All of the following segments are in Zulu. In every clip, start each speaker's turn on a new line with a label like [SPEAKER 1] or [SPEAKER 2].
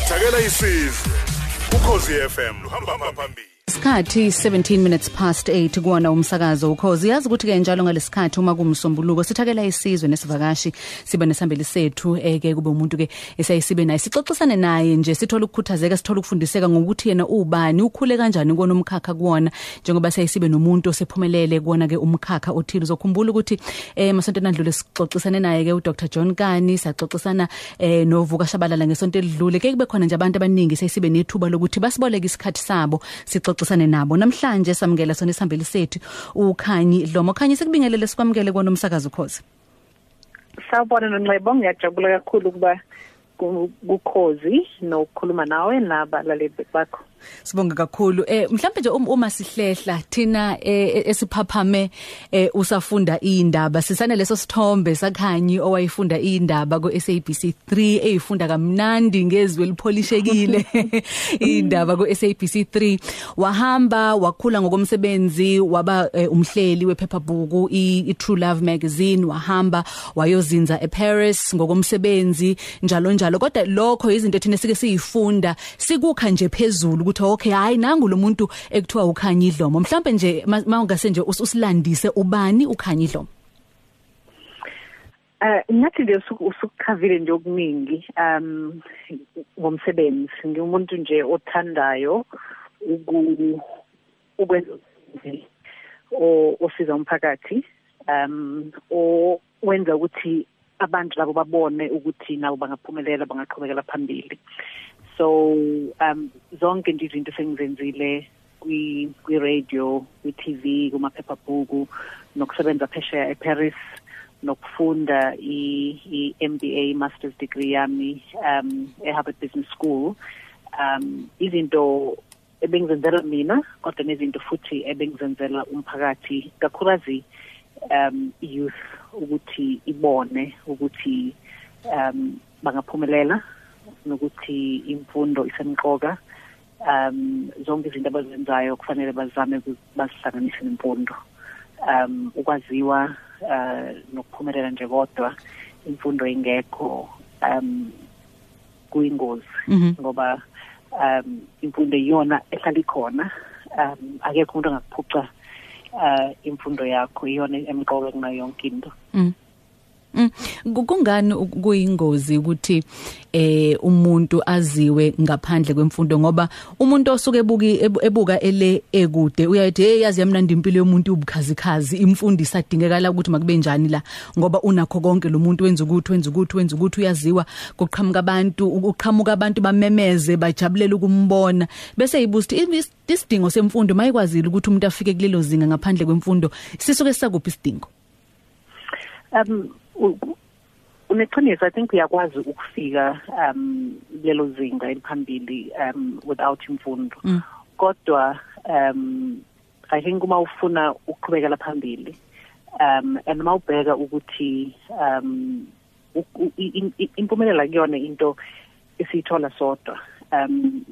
[SPEAKER 1] sithakela isizwe ukhosi FM luhamba phambili.
[SPEAKER 2] Isikhathi 17 minutes past 8 kuona umsakazo ukhozi. Yazi ukuthi ke njalo ngalesikhathi uma kumsombuluko sithakela isizwe nesivakashi sibe nesambeli sethu eke kube umuntu ke esayisibe naye. Sixoxisane naye nje sithola ukukhuthazeka sithola ukufundiseka ngokuthi yena ubani ukhule kanjani kuona umkhakha kuona njengoba sayisibe nomuntu osephumelele kuona ke umkhakha othile. Uzokhumbula ukuthi eh masonto nadlule sixoxisane naye ke uDr John Kani saxoxisana eh novuka shabalala ngesonto elidlule. Ke kube khona nje abantu abaningi sayisibe nethuba lokuthi basiboleke isikhathi sabo sixoxisane nabo. Namhlanje samukela sona isihambeli sethu ukhanyi Dlomo. Khanyi sikubingelele sikwamukele kona umsakazo ukhozi
[SPEAKER 3] Sawubona noNcebo ngiyajabula kakhulu kuba kukhozi nokukhuluma nawe nabalaleli bakho.
[SPEAKER 2] Sibonga kakhulu. Eh mhlawumbe nje um- uma sihlehla thina eh, esiphaphame eh, usafunda indaba sisane leso sithombe sakhanyi owayifunda indaba ku SABC 3 eyifunda kamnandi ngezwi elipholishekile. Indaba ku SABC 3 wahamba wakhula ngokomsebenzi waba eh, umhleli wephephabhuku i True Love magazine. Wahamba wayozinza eParis ngokomsebenzi njalo njalo. Kodwa lokho izinto thina sike siyifunda sikukha nje phezulu ukuthi okay hayi nangu lo muntu ekuthiwa ukhanyi Dlomo. Mhlawumbe nje mawungase nje us- usilandise ubani ukhanyi Dlomo?
[SPEAKER 3] Eh ngathi nje usukukhavile nje okuningi um ngomsebenzi. Ngiumuntu nje othandayo uku ukwenza osiza umphakathi um o wenza ukuthi abantu labo babone ukuthi nabo bangaphumelela bangaqhubekela phambili. So um zonke nje izinto sengizenzile kwi kwi radio kwi TV kumaphephabhuku nokusebenza phesheya eParis nokufunda i-m b a masters degree yami um eHarvard Business School. Um izinto ebengizenzela mina kodwa nezinto futhi ebengizenzela umphakathi kakhulukazi um youth ukuthi ibone ukuthi um bangaphumelela nokuthi imfundo isemqoka um zonke izinto abazenzayo kufanele bazame bazihlanganise nemfundo um ukwaziwa uh nokuphumelela nje kodwa imfundo ingekho um kuyingozi
[SPEAKER 2] Mhm.
[SPEAKER 3] ngoba um imfundo iyona ehlala ikhona um akekho umuntu angakuphuca uh imfundo yakho iyona emqoka kunayo yonke into
[SPEAKER 2] Mm. Mm. Ku- Kungani u- kuyingozi ukuthi eh umuntu aziwe ngaphandle kwemfundo? Ngoba umuntu osuke ebuki ebu- ebuka ele ekude uyayithi hey yazi yamnandi impilo yomuntu ubukhazikhazi imfundisi adingekala ukuthi makube njani la. Ngoba unakho konke lo muntu wenza ukuthi wenza ukuthi wenza ukuthi uyaziwa. Kuqhamuka abantu uqhamuka abantu bamemeze bajabulela ukumbona. Bese yibusti isidingo semfundo mayikwazile ukuthi umuntu afike kulelo zinga ngaphandle kwemfundo sisuke sakuphi isidingo?
[SPEAKER 3] Um u- u- uneqiniso i think uyakwazi ukufika um lelo zinga eliphambili um without imfundo
[SPEAKER 2] Mm.
[SPEAKER 3] kodwa um i think uma ufuna ukuqhubekela phambili um and uma ubheka ukuthi um u- u- i- i- impumelelo kuyona into esiyithola sodwa um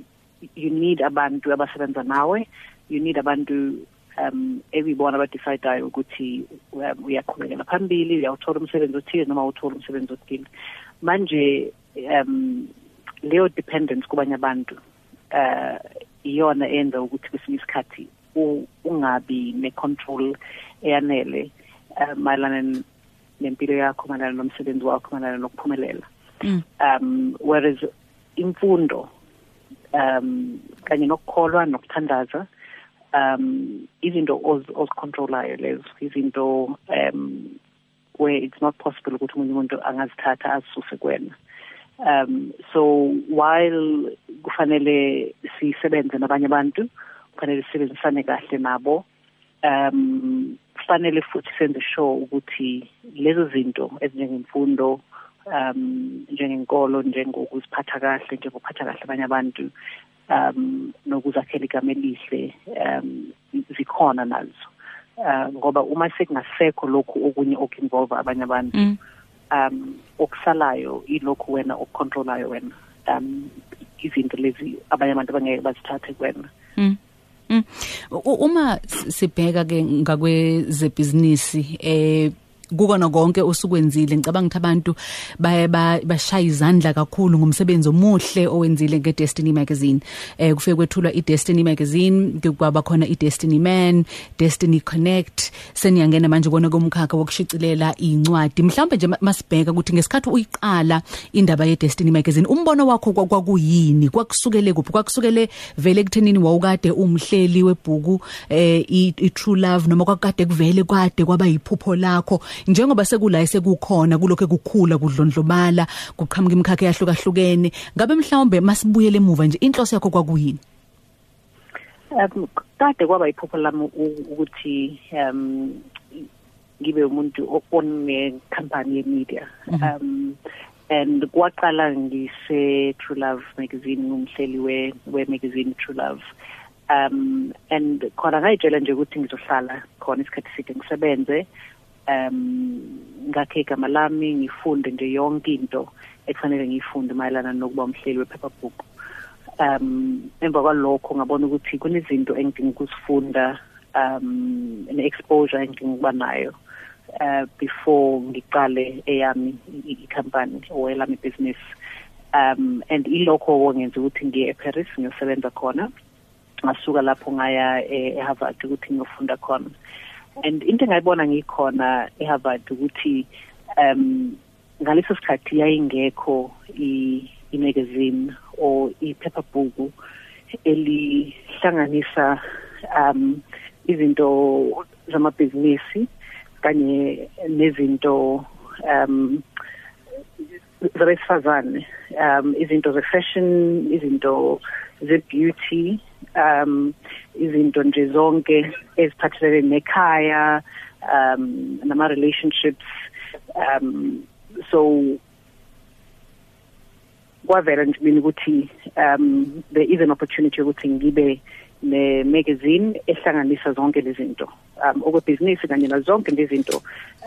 [SPEAKER 3] you need abantu abasebenza nawe you need abantu um ebibona abadecidayo ukuthi um, uyaqhubekela phambili uyawuthola umsebenzi othile noma awuthola umsebenzi othile manje um leyo dependence kubanye abantu uh iyona enza ukuthi kwesinye isikhathi ungabi ne-control eyanele uh, mayelana nempilo yakho mayelana nomsebenzi wakho mayelana nokuphumelela
[SPEAKER 2] Mm.
[SPEAKER 3] um whereas imfundo um kanye nokukholwa nokuthandaza um izinto oz- ozicontrolayo lezo izinto um where it's not possible ukuthi umunye umuntu angazithatha azisuse kuwena. Um so while kufanele sisebenze nabanye abantu kufanele sisebenzisane kahle nabo um kufanele futhi senze sure ukuthi lezo zinto ezinjengemfundo um njengenkolo njengokuziphatha kahle njengokuphatha kahle abanye abantu um nokuzakhela igama elihle um zikhona nazo uh, ngoba uma sekungasekho lokhu okunye oku-involve abanye abantu
[SPEAKER 2] Mm.
[SPEAKER 3] um okusalayo ilokhu wena okucontrolayo wena um izinto lezi abanye abantu abangeke bazithathe kuwena
[SPEAKER 2] Mm. Mm. U- Uma s- sibheka ke ngakwezebhizinisi eh kukona konke osukwenzile. Ngicabanga ukuthi abantu baye bashaya izandla kakhulu ngomsebenzi omuhle owenzile ngeDestiny magazine. Eh kufike kwethulwa iDestiny magazine kwaba khona iDestiny man Destiny connect. Seniyangena manje kona komkhakha wokushicilela incwadi mhlawumbe nje masibheka ukuthi ngesikhathi uyiqala indaba yeDestiny magazine umbono wakho kwakuyini? Kwakusukele kuphi? Kwakusukele vele ekuthenini wawukade umhleli webhuku eh i true love noma kwakade kuvele kwade kwaba yiphupho lakho? Njengoba sekula esekukhona kulokho kukhula kudlondlobala kuqhamuka imikhakha yahlukahlukene ngabe mhlawumbe masibuyele emuva nje inhloso yakho kwakuyini?
[SPEAKER 3] Um kade kwaba iphupho lami ukuthi um ngibe umuntu one company ye media um and kwaqala ngise True Love magazine ngumhleli we we magazine True Love. Um and khona ngayitshela nje ukuthi ngizohlala khona isikhathi side ngisebenze. Um ngakhe igama lami ngifunde nje yonke into ekufanele ngiyifunde mayelana nokuba umhleli wephepha book. Um emva kwalokho ngabona ukuthi kunezinto engidinga ukuzifunda um ne-exposure engidinga ukuba nayo uh before ngiqale eyami i-company or elami business um and ilokho ngenza ukuthi ngiye eParis ngiyosebenza khona. Ngasuka lapho ngaya eHarvard ukuthi ngiyofunda khona. And into engayibona ngikhona eHarvard ukuthi um ngaleso sikhathi yayingekho i-magazine or i-paper book elihlanganisa um izinto zamabhizinisi kanye nezinto um zabesifazane um izinto ze fashion izinto ze beauty um izinto nje zonke eziphathelene nekhaya um nama relationships um so kwavela nje mina ukuthi um there is an opportunity ukuthi ngibe ne magazine ehlanganisa zonke lezi zinto um okwebusiness kanye nazo zonke lezi zinto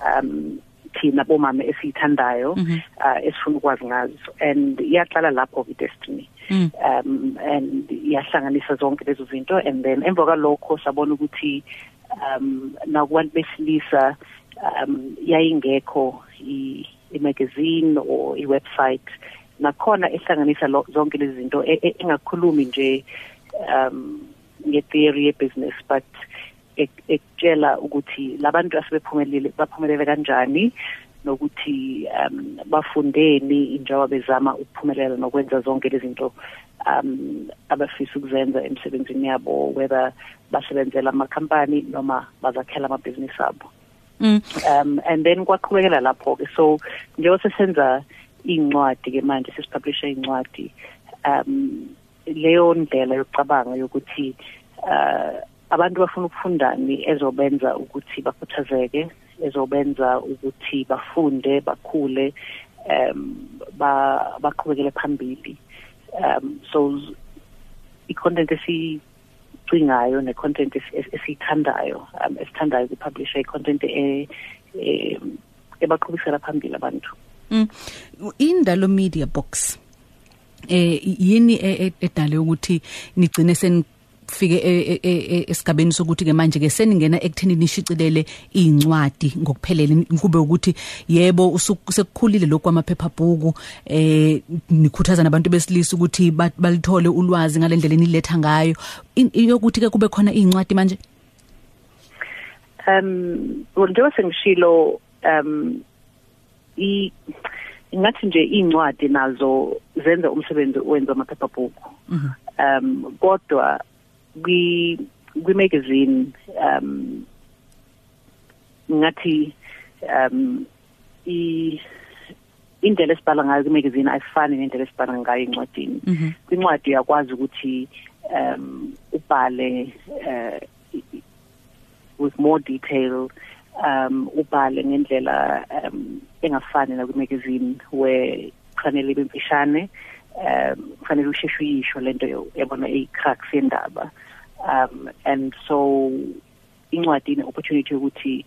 [SPEAKER 3] um thina bomama esiyithandayo uh, esifuna ukwazi ngazo. And iyaqala lapho ke destiny. Um and iyahlanganisa zonke lezo zinto. And then emva kwalokho sabona ukuthi um nakubantu besilisa um yayingekho i-magazine or i-website. Nakhona ehlanganisa zonke lezi zinto engakhulumi nje um ngetheory yebusiness but ekutshela ukuthi labantu asebephumelele baphumelele kanjani nokuthi um bafundeni njengoba bezama ukuphumelela nokwenza zonke lezi zinto um abafisa ukuzenza emsebenzini yabo whether basebenzela amakhampani noma bazakhela amabhizinisi abo
[SPEAKER 2] Mm.
[SPEAKER 3] um and then kwaqhubekela lapho ke so njengoba sesenza incwadi ke manje sesipublisha incwadi um leyo ndlela yokucabanga yokuthi uh abantu bafuna ukufundani ezobenza ukuthi bakhuthazeke ezobenza ukuthi bafunde bakhule um ba baqhubekele phambili um so i-content esi cingayo ne-content esiyithandayo um esithandayo ukupublisha i-content ebaqhubisela phambili abantu
[SPEAKER 2] Mm. Indalo media box eh yini edale ukuthi nigcine sen fike esigabeni sokuthi ke manje ke seningena ekutheni nishicilele incwadi ngokuphelele. Kube ukuthi yebo usekukhulile lokho kwamaphepha bhuku eh nikhuthaza nabantu besilisa ukuthi balithole ulwazi ngalendlela eniletha ngayo. Yokuthi ke kube khona incwadi manje?
[SPEAKER 3] Um njengoba sengishilo um i ngathi nje incwadi nazo zenza umsebenzi owenza amaphepha book um kodwa kwi kwi magazine um ngathi um i indlela esibhala ngayo kwi magazine ayifani nendlela esibhala ngayo encwadini. Kwincwadi uyakwazi ukuthi um ubhale uh, with more detail um ubhale ngendlela um engafani na kumagazine where kufanele bemfishane um kufanele usheshe uyisho lento yabona i-cracks yendaba um and so incwadi ine opportunity yokuthi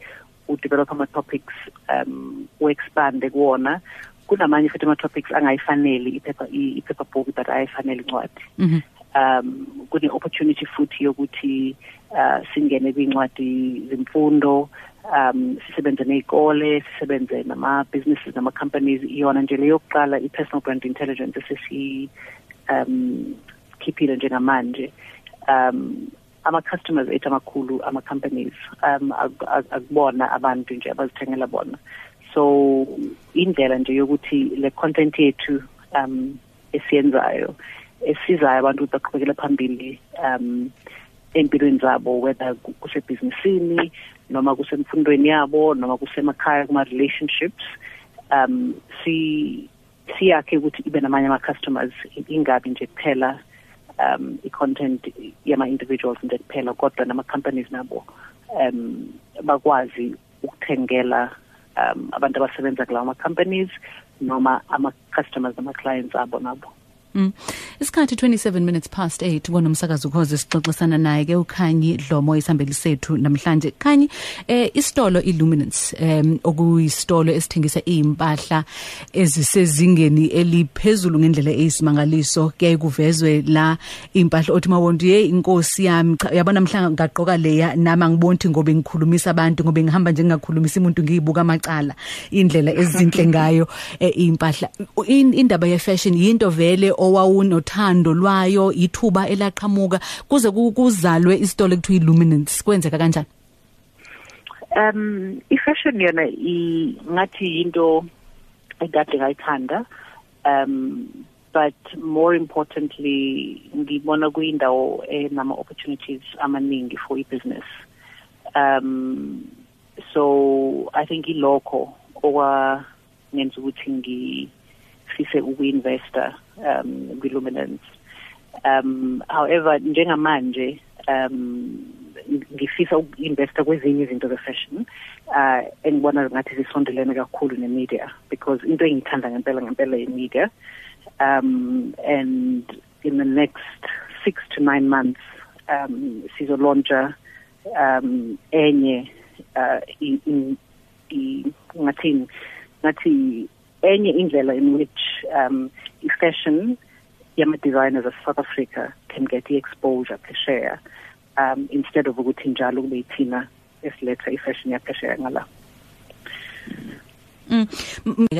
[SPEAKER 3] udevelop ama topics um u-expande kuwona kunamanye futhi ama topics angayifaneli iphepha iphepha book but ayayifanele incwadi um kune opportunity futhi yokuthi uh singene kwincwadi zemfundo um sisebenze nezikole sisebenze nama businesses nama companies iyona nje leyokuqala i personal brand intelligence sesi um khiphile njengamanje. Um ama customers ethu amakhulu ama companies um akubona abantu nje abazithengela bona. So indlela nje yokuthi le content yethu um esiyenzayo esizayo abantu ukuthi baqhubekele phambili um empilweni zabo whether kusebhizinisini noma kusemfundweni yabo noma kusemakhaya kuma relationships um si siyakhe ukuthi ibe namanye ama customers ingabi nje kuphela um i-content yama individuals nje kuphela kodwa nama companies nabo um bakwazi ukuthengela um abantu abasebenza kulawo ma companies noma ama customers nama clients abo nabo
[SPEAKER 2] Mm. Isikhathi 27 minutes past 8 kunomsakazo ukhoze sixoxisana naye ke ukhanyi Dlomo isambeli sethu namhlanje. Khanyi eh isitolo Illuminance em okuyisitolo esithengisa impahla ezisezingeni eliphezulu ngendlela eyisimangaliso kuyaye kuvezwe la impahla othi mawonto ye inkosi yami yabona mhlanga ngaqoka leya nama ngibonthi ngobe ngikhulumisa abantu ngobe ngihamba nje ngingakhulumisa umuntu ngiyibuka amacala indlela ezinhle ngayo eh, impahla indaba ye fashion yinto vele owawunothando lwayo ithuba elaqhamuka kuze kuzalwe isitolo ekuthiwa illuminance kwenzeka kanjani?
[SPEAKER 3] Um i-fashion yona ngathi into ekade ngayithanda. Um but more importantly ngibona kuyindawo enama opportunities amaningi for i-business. Um so i think ilokho okwangenza ukuthi ngifise uku-investor um kwi-luminance. Um however njengamanje um ngifisa uku-investa kwezinye izinto ze-fashion uh engibona ngathi zisondelene kakhulu ne-media because into engiyithanda ngempela ngempela i-media um and in the next six to nine months um sizolauncha um enye uh ngathini ngathi enye indlela in which um i-fashion yama-designers of South Africa can get i-exposure phesheya um instead of ukuthi njalo kube yithina esiletha i-fashion yaphesheya ngala.
[SPEAKER 2] Mm.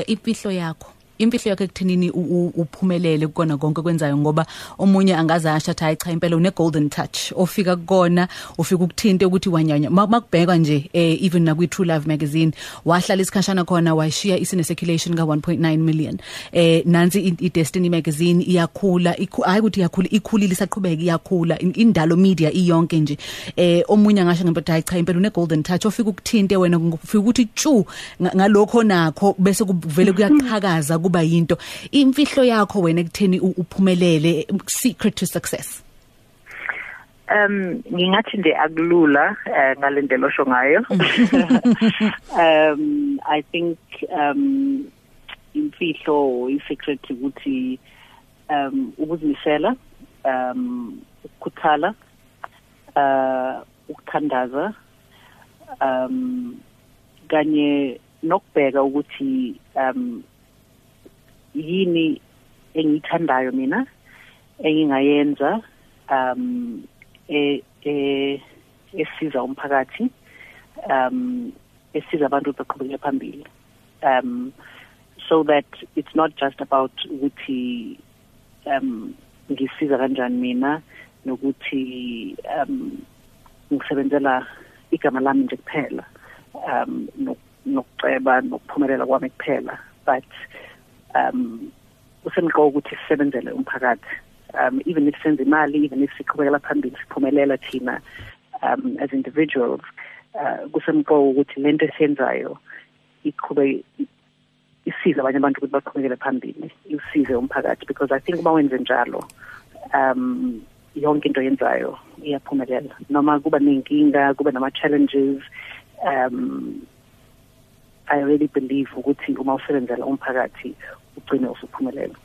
[SPEAKER 2] Impihlo yakho imfihlo yakhe ekuthenini uphumelele kukona konke kwenzayo ngoba omunye angazasha athi hayi cha impela une golden touch. Ofika kukona ufika ukuthinte ukuthi wanyanya. Makubheka nje eh, even na kwi True Love magazine wahlala isikhashana khona washiya isine circulation ka 1.9 million. Eh nansi i Destiny magazine iyakhula hayi ukuthi iyakhula ikhulile isaqhubeka iyakhula indalo media iyonke nje. Eh omunye angasho ngempela hayi cha impela une golden touch. Ofika ukuthinte wena ufika ukuthi tshu ngalokho nakho bese kuvele kuyaqhakaza kuba yinto. Imfihlo yakho wena ekutheni uphumelele secret to success?
[SPEAKER 3] Um ngingathi nje akulula uh, ngalendlela osho ngayo. Um i think um imfihlo i-secret ukuthi um ukuzimisela um ukukhuthala uh ukuthandaza um kanye nokubheka ukuthi um yini engiyithandayo mina engingayenza um e esiza umphakathi um esiza abantu baqhubekele phambili. Um so that it's not just about ukuthi um ngisiza kanjani mina nokuthi um ngisebenzela igama lami nje kuphela um nokuceba nokuphumelela kwami kuphela but um usemqoka ukuthi sisebenzele umphakathi. Um even if senze imali even if siqhubekela phambili siphumelela thina um as individuals uh ukuthi lento esiyenzayo iqhube isiza abanye abantu ukuthi baqhubekele phambili isize umphakathi because i think uma wenze njalo um yonke into yenzayo iyaphumelela. Noma kuba nenkinga kuba nama challenges um i really believe ukuthi uma usebenzela umphakathi ugcine usuphumelela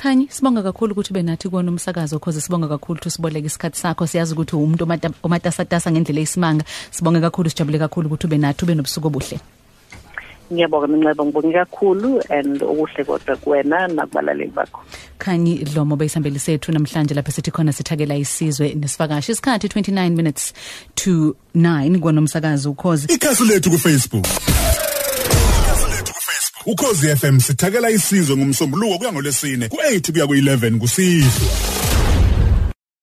[SPEAKER 2] Khanyi sibonga kakhulu ukuthi benathi kuona umsakazo cause sibonga kakhulu ukuthi siboleke isikhathi sakho. Siyazi ukuthi umuntu omatasatasa ngendlela esimanga sibonga kakhulu sijabule kakhulu ukuthi ube nathi ube nobusuku obuhle.
[SPEAKER 3] Ngiyabonga minxeba ngibonge kakhulu and okuhle kodwa kuwena nakubalaleli bakho.
[SPEAKER 2] Khanyi dlomo beyisambeli sethu namhlanje lapho sithi khona sithakela isizwe nesivakashi. Isikhathi 29 minutes to 9 kwanomsakazi ukhozi
[SPEAKER 1] ikhasi lethu kufacebook ikhasi lethu kufacebook. Ukhozi FM sithakela isizwe ngomsombuluko kuya ngolesine ku8 kuya ku11 kusihlwa